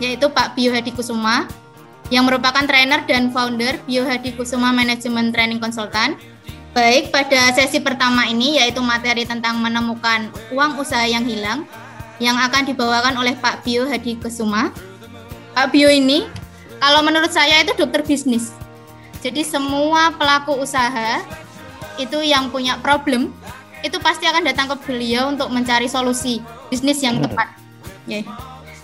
yaitu Pak Bio Hadi Kusuma yang merupakan trainer dan founder Bio Hadi Kusuma Management Training Consultant. Baik, pada sesi pertama ini yaitu materi tentang menemukan uang usaha yang hilang yang akan dibawakan oleh Pak Bio Hadi Kusuma. Pak Bio ini kalau menurut saya itu dokter bisnis. Jadi semua pelaku usaha itu yang punya problem itu pasti akan datang ke beliau untuk mencari solusi bisnis yang tepat. Ya.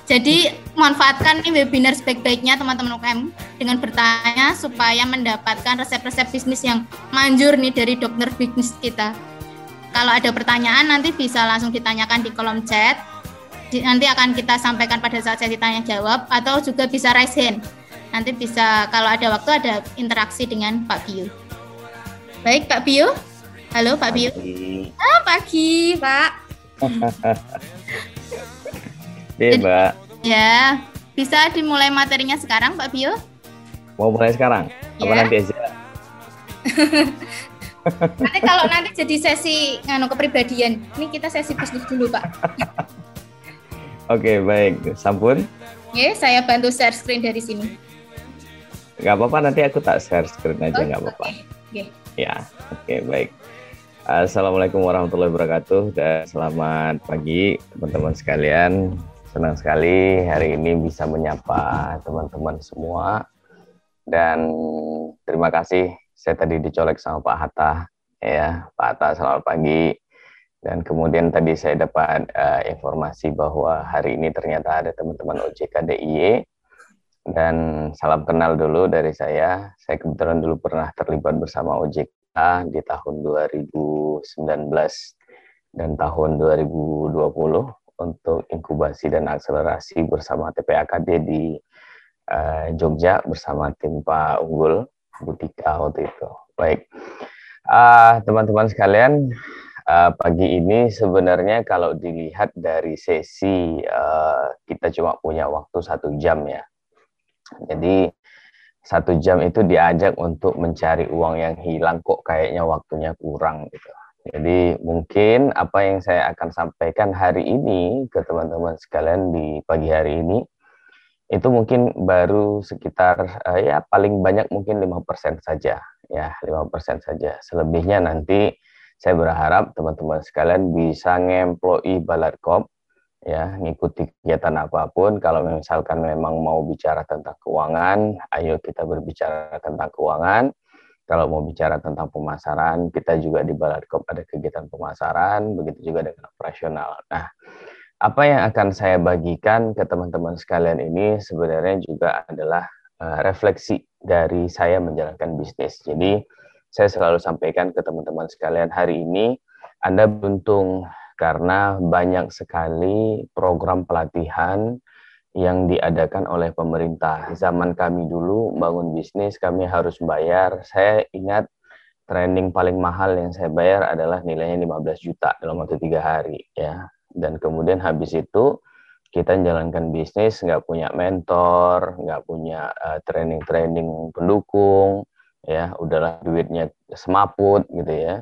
Jadi manfaatkan nih webinar sebaik-baiknya teman-teman UKM dengan bertanya supaya mendapatkan resep-resep bisnis yang manjur nih dari dokter bisnis kita. Kalau ada pertanyaan nanti bisa langsung ditanyakan di kolom chat. Di- Nanti akan kita sampaikan pada saat saya ditanya jawab atau juga bisa raise hand. Nanti bisa kalau ada waktu ada interaksi dengan Pak Bio. Baik Pak Bio. Halo Pak Bio. Ah, pagi Pak. Iya, Mbak. Ya, bisa dimulai materinya sekarang, Pak Bio? Mau mulai sekarang? Apa Ya. nanti aja? Nanti kalau nanti jadi sesi nganu kepribadian, ini kita sesi bisnis dulu, Pak. Oke, baik. Sampun. Ya, saya bantu share screen dari sini. Gak apa-apa, nanti aku tak share screen aja, Oh, nggak apa-apa. oke. Oke. Ya, oke, baik. Assalamualaikum warahmatullahi wabarakatuh dan selamat pagi teman-teman sekalian. Senang sekali hari ini bisa menyapa teman-teman semua. Dan terima kasih, saya tadi dicolek sama Pak Hatta. Ya, Pak Hatta selamat pagi. Dan kemudian tadi saya dapat eh, informasi bahwa hari ini ternyata ada teman-teman OJK DIY. Dan salam kenal dulu dari saya. Saya kebetulan dulu pernah terlibat bersama OJK di tahun 2019 dan tahun 2020 untuk inkubasi dan akselerasi bersama TPAKD di eh, Jogja bersama tim Pak Unggul Butika waktu itu. Baik, Ah, teman-teman sekalian, ah, pagi ini sebenarnya kalau dilihat dari sesi eh, kita cuma punya waktu satu jam ya. Jadi satu jam itu diajak untuk mencari uang yang hilang kok kayaknya waktunya kurang gitu. Jadi mungkin apa yang saya akan sampaikan hari ini ke teman-teman sekalian di pagi hari ini itu mungkin baru sekitar eh, ya paling banyak mungkin 5% saja ya 5% saja. Selebihnya nanti saya berharap teman-teman sekalian bisa ngemploi Balarkop ya ngikuti kegiatan apa pun. Kalau misalkan memang mau bicara tentang keuangan ayo kita berbicara tentang keuangan. Kalau mau bicara tentang pemasaran kita juga di Baladkop ada kegiatan pemasaran begitu juga dengan operasional. Nah apa yang akan saya bagikan ke teman-teman sekalian ini sebenarnya juga adalah eh, refleksi dari saya menjalankan bisnis. Jadi saya selalu sampaikan ke teman-teman sekalian hari ini Anda beruntung karena banyak sekali program pelatihan yang diadakan oleh pemerintah. Zaman kami dulu bangun bisnis, kami harus bayar. Saya ingat training paling mahal yang saya bayar adalah nilainya 15 juta dalam waktu tiga hari. ya. Dan kemudian habis itu kita menjalankan bisnis, nggak punya mentor, nggak punya eh, training-training pendukung, ya udahlah duitnya semaput gitu ya.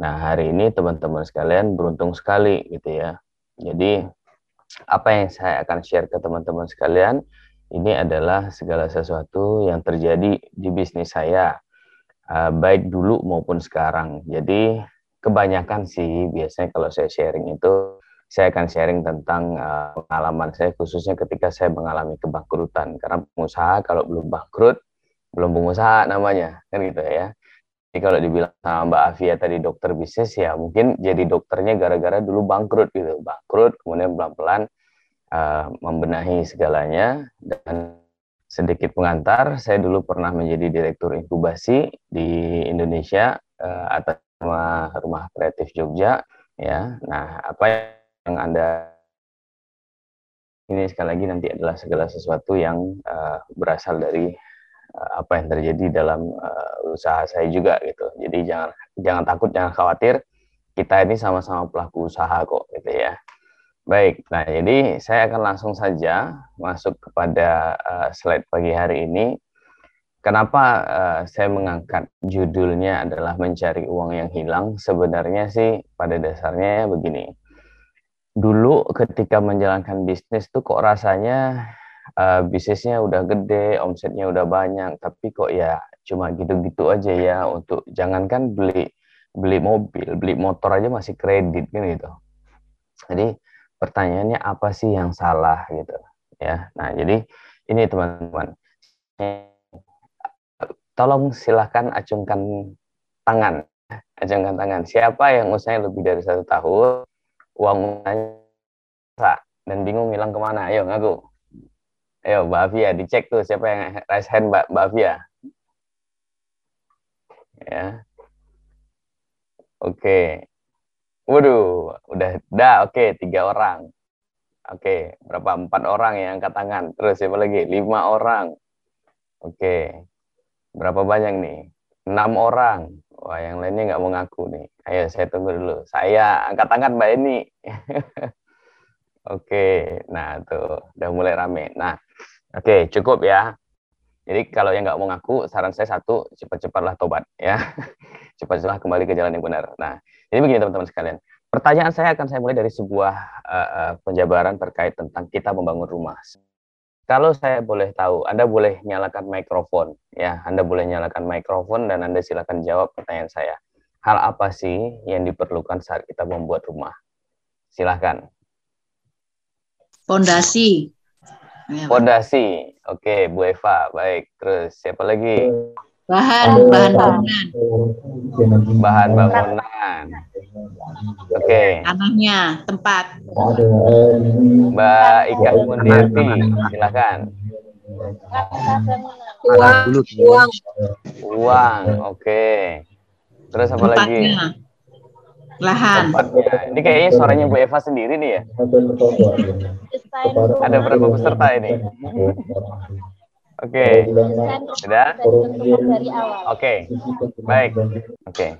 Nah, hari ini teman-teman sekalian beruntung sekali gitu ya. Jadi apa yang saya akan share ke teman-teman sekalian ini adalah segala sesuatu yang terjadi di bisnis saya uh, baik dulu maupun sekarang. Jadi kebanyakan sih biasanya kalau saya sharing itu saya akan sharing tentang uh, pengalaman saya khususnya ketika saya mengalami kebangkrutan karena pengusaha kalau belum bangkrut belum pengusaha namanya kan gitu ya. Jadi kalau dibilang sama Mbak Afia tadi dokter bisnis ya mungkin jadi dokternya gara-gara dulu bangkrut gitu, bangkrut kemudian pelan-pelan uh, membenahi segalanya dan sedikit pengantar saya dulu pernah menjadi direktur inkubasi di Indonesia uh, atas nama Rumah Kreatif Jogja ya. Nah, apa yang Anda ini sekali lagi nanti adalah segala sesuatu yang uh, berasal dari apa yang terjadi dalam uh, usaha saya juga gitu. Jadi jangan jangan takut, jangan khawatir. Kita ini sama-sama pelaku usaha kok gitu ya. Baik, nah jadi saya akan langsung saja masuk kepada uh, slide pagi hari ini. Kenapa uh, saya mengangkat judulnya adalah mencari uang yang hilang? Sebenarnya sih pada dasarnya begini. Dulu ketika menjalankan bisnis tuh kok rasanya uh, bisnisnya udah gede, omsetnya udah banyak, tapi kok ya cuma gitu-gitu aja ya untuk jangankan beli beli mobil, beli motor aja masih kredit kan gitu. Jadi pertanyaannya apa sih yang salah gitu ya. Nah, jadi ini teman-teman. Tolong silahkan acungkan tangan. Acungkan tangan. Siapa yang usahanya lebih dari satu tahun, uang dan bingung hilang ke mana? Ayo ngaku. Ayo Mbak Afia, dicek tuh siapa yang raise hand Mbak, Afia. Ya. Oke, Waduh, udah, dah, oke, tiga orang. Oke, berapa? Empat orang yang angkat tangan. Terus siapa lagi? Lima orang. Oke, berapa banyak nih? Enam orang. Wah, yang lainnya nggak mau ngaku nih. Ayo, saya tunggu dulu. Saya angkat tangan Mbak Eni. oke, nah tuh, udah mulai rame. Nah, oke, cukup ya. Jadi kalau yang nggak mau ngaku, saran saya satu, cepat-cepatlah tobat ya. Cepat-cepatlah kembali ke jalan yang benar. Nah, jadi begini teman-teman sekalian. Pertanyaan saya akan saya mulai dari sebuah uh, penjabaran terkait tentang kita membangun rumah. Kalau saya boleh tahu, Anda boleh nyalakan mikrofon, ya. Anda boleh nyalakan mikrofon dan Anda silakan jawab pertanyaan saya. Hal apa sih yang diperlukan saat kita membuat rumah? Silahkan. Fondasi. Fondasi. Oke, Bu Eva. Baik. Terus siapa lagi? bahan bahan bangunan bahan bangunan oke okay. tanahnya tempat Mbak Ika Mundirti silakan uang uang uang oke okay. terus apa lagi lahan tempatnya ini kayaknya suaranya Bu Eva sendiri nih ya ada berapa peserta ini Oke. Okay. Sudah? Oke. Baik. Oke. Okay.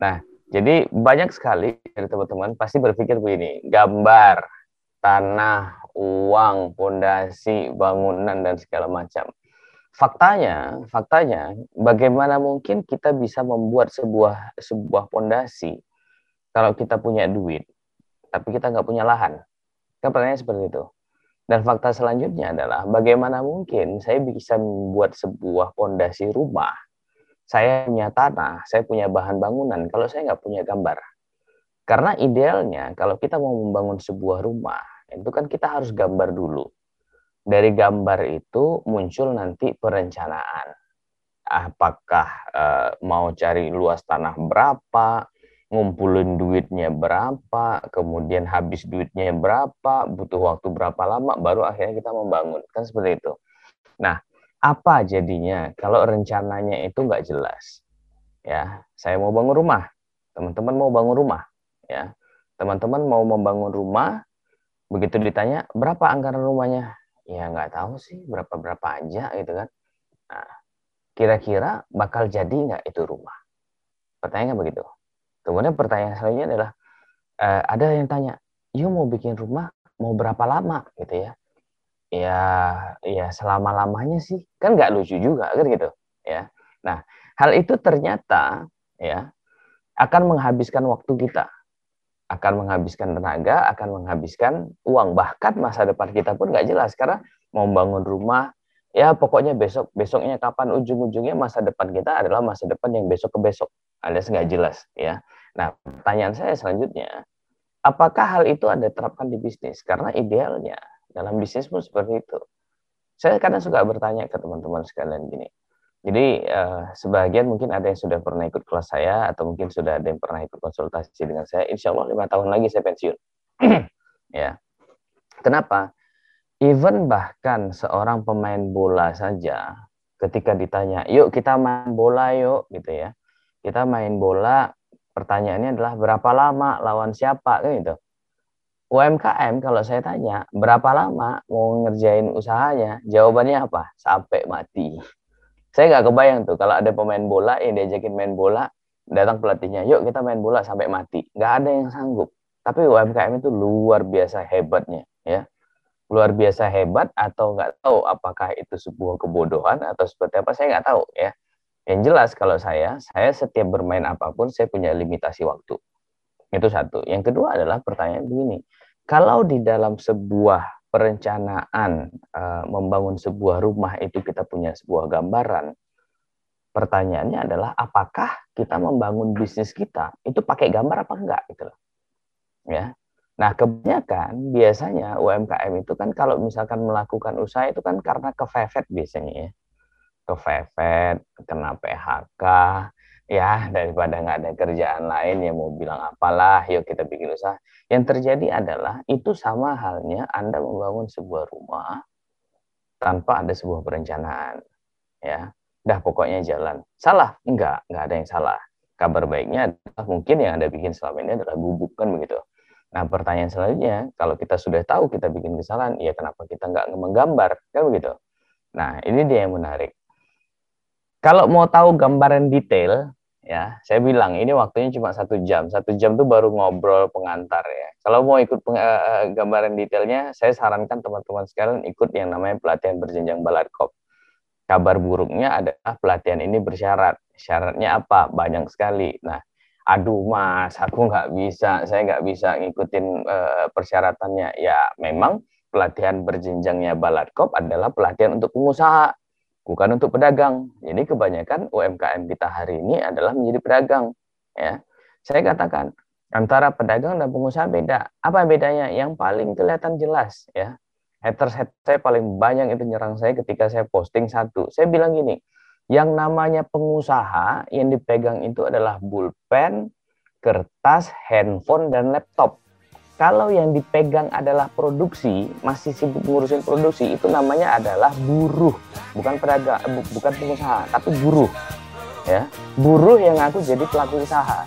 Nah, jadi banyak sekali dari teman-teman pasti berpikir begini, gambar tanah, uang, pondasi, bangunan dan segala macam. Faktanya, faktanya bagaimana mungkin kita bisa membuat sebuah sebuah pondasi kalau kita punya duit tapi kita nggak punya lahan? Kan pertanyaannya seperti itu. Dan fakta selanjutnya adalah bagaimana mungkin saya bisa membuat sebuah pondasi rumah. Saya punya tanah, saya punya bahan bangunan kalau saya nggak punya gambar. Karena idealnya kalau kita mau membangun sebuah rumah, itu kan kita harus gambar dulu. Dari gambar itu muncul nanti perencanaan. Apakah uh, mau cari luas tanah berapa, ngumpulin duitnya berapa, kemudian habis duitnya berapa, butuh waktu berapa lama, baru akhirnya kita membangun. Kan seperti itu. Nah, apa jadinya kalau rencananya itu nggak jelas? Ya, saya mau bangun rumah, teman-teman mau bangun rumah, ya, teman-teman mau membangun rumah, begitu ditanya berapa anggaran rumahnya, ya nggak tahu sih berapa berapa aja gitu kan. Nah, kira-kira bakal jadi nggak itu rumah? Pertanyaannya begitu. Kemudian pertanyaan selanjutnya adalah uh, ada yang tanya, "Yuk mau bikin rumah mau berapa lama?" gitu ya. Ya, ya selama-lamanya sih kan nggak lucu juga kan gitu ya. Nah, hal itu ternyata ya akan menghabiskan waktu kita, akan menghabiskan tenaga, akan menghabiskan uang, bahkan masa depan kita pun nggak jelas karena mau bangun rumah ya pokoknya besok besoknya kapan ujung-ujungnya masa depan kita adalah masa depan yang besok ke besok alias nggak jelas ya nah pertanyaan saya selanjutnya apakah hal itu anda terapkan di bisnis? Karena idealnya dalam bisnis pun seperti itu. Saya kadang suka bertanya ke teman-teman sekalian gini jadi eh, sebagian mungkin ada yang sudah pernah ikut kelas saya atau mungkin sudah ada yang pernah ikut konsultasi dengan saya insya Allah lima tahun lagi saya pensiun. Ya. Kenapa? Even bahkan seorang pemain bola saja ketika ditanya, "Yuk kita main bola yuk," gitu ya. Kita main bola, pertanyaannya adalah berapa lama lawan siapa kan gitu. UMKM kalau saya tanya, berapa lama mau ngerjain usahanya? Jawabannya apa? Sampai mati. Saya nggak kebayang tuh kalau ada pemain bola yang diajakin main bola, datang pelatihnya, yuk kita main bola sampai mati. Nggak ada yang sanggup. Tapi UMKM itu luar biasa hebatnya, ya. Luar biasa hebat atau nggak tahu apakah itu sebuah kebodohan atau seperti apa, saya nggak tahu ya. Yang jelas kalau saya, saya setiap bermain apa pun saya punya limitasi waktu. Itu satu. Yang kedua adalah pertanyaan begini. Kalau di dalam sebuah perencanaan uh, membangun sebuah rumah itu kita punya sebuah gambaran, pertanyaannya adalah apakah kita membangun bisnis kita itu pakai gambar apa enggak gitu loh. Ya. Nah, kebanyakan biasanya UMKM itu kan kalau misalkan melakukan usaha itu kan karena kefefet biasanya ya. Kefefet, kena PHK, ya daripada nggak ada kerjaan lain yang mau bilang apalah, yuk kita bikin usaha. Yang terjadi adalah itu sama halnya Anda membangun sebuah rumah tanpa ada sebuah perencanaan. Ya, dah pokoknya jalan. Salah? Enggak, enggak ada yang salah. Kabar baiknya adalah mungkin yang Anda bikin selama ini adalah gubuk kan begitu. Nah pertanyaan selanjutnya, kalau kita sudah tahu kita bikin kesalahan, ya kenapa kita nggak menggambar kan begitu? Nah ini dia yang menarik. Kalau mau tahu gambaran detail, ya saya bilang ini waktunya cuma satu jam. Satu jam tuh baru ngobrol pengantar ya. Kalau mau ikut uh, gambaran detailnya, saya sarankan teman-teman sekalian ikut yang namanya pelatihan berjenjang balarkop kabar buruknya adalah pelatihan ini bersyarat. Syaratnya apa? Banyak sekali. Nah, aduh mas, aku nggak bisa, saya nggak bisa ngikutin uh, persyaratannya. Ya, memang pelatihan berjenjangnya Balatkop adalah pelatihan untuk pengusaha, bukan untuk pedagang. Jadi kebanyakan UMKM kita hari ini adalah menjadi pedagang. Ya, saya katakan antara pedagang dan pengusaha beda. Apa bedanya? Yang paling kelihatan jelas ya haters saya paling banyak itu nyerang saya ketika saya posting satu. Saya bilang gini, yang namanya pengusaha yang dipegang itu adalah bulpen, kertas, handphone, dan laptop. Kalau yang dipegang adalah produksi, masih sibuk ngurusin produksi, itu namanya adalah buruh, bukan pedagang, bukan pengusaha, tapi buruh. Ya, buruh yang aku jadi pelaku usaha.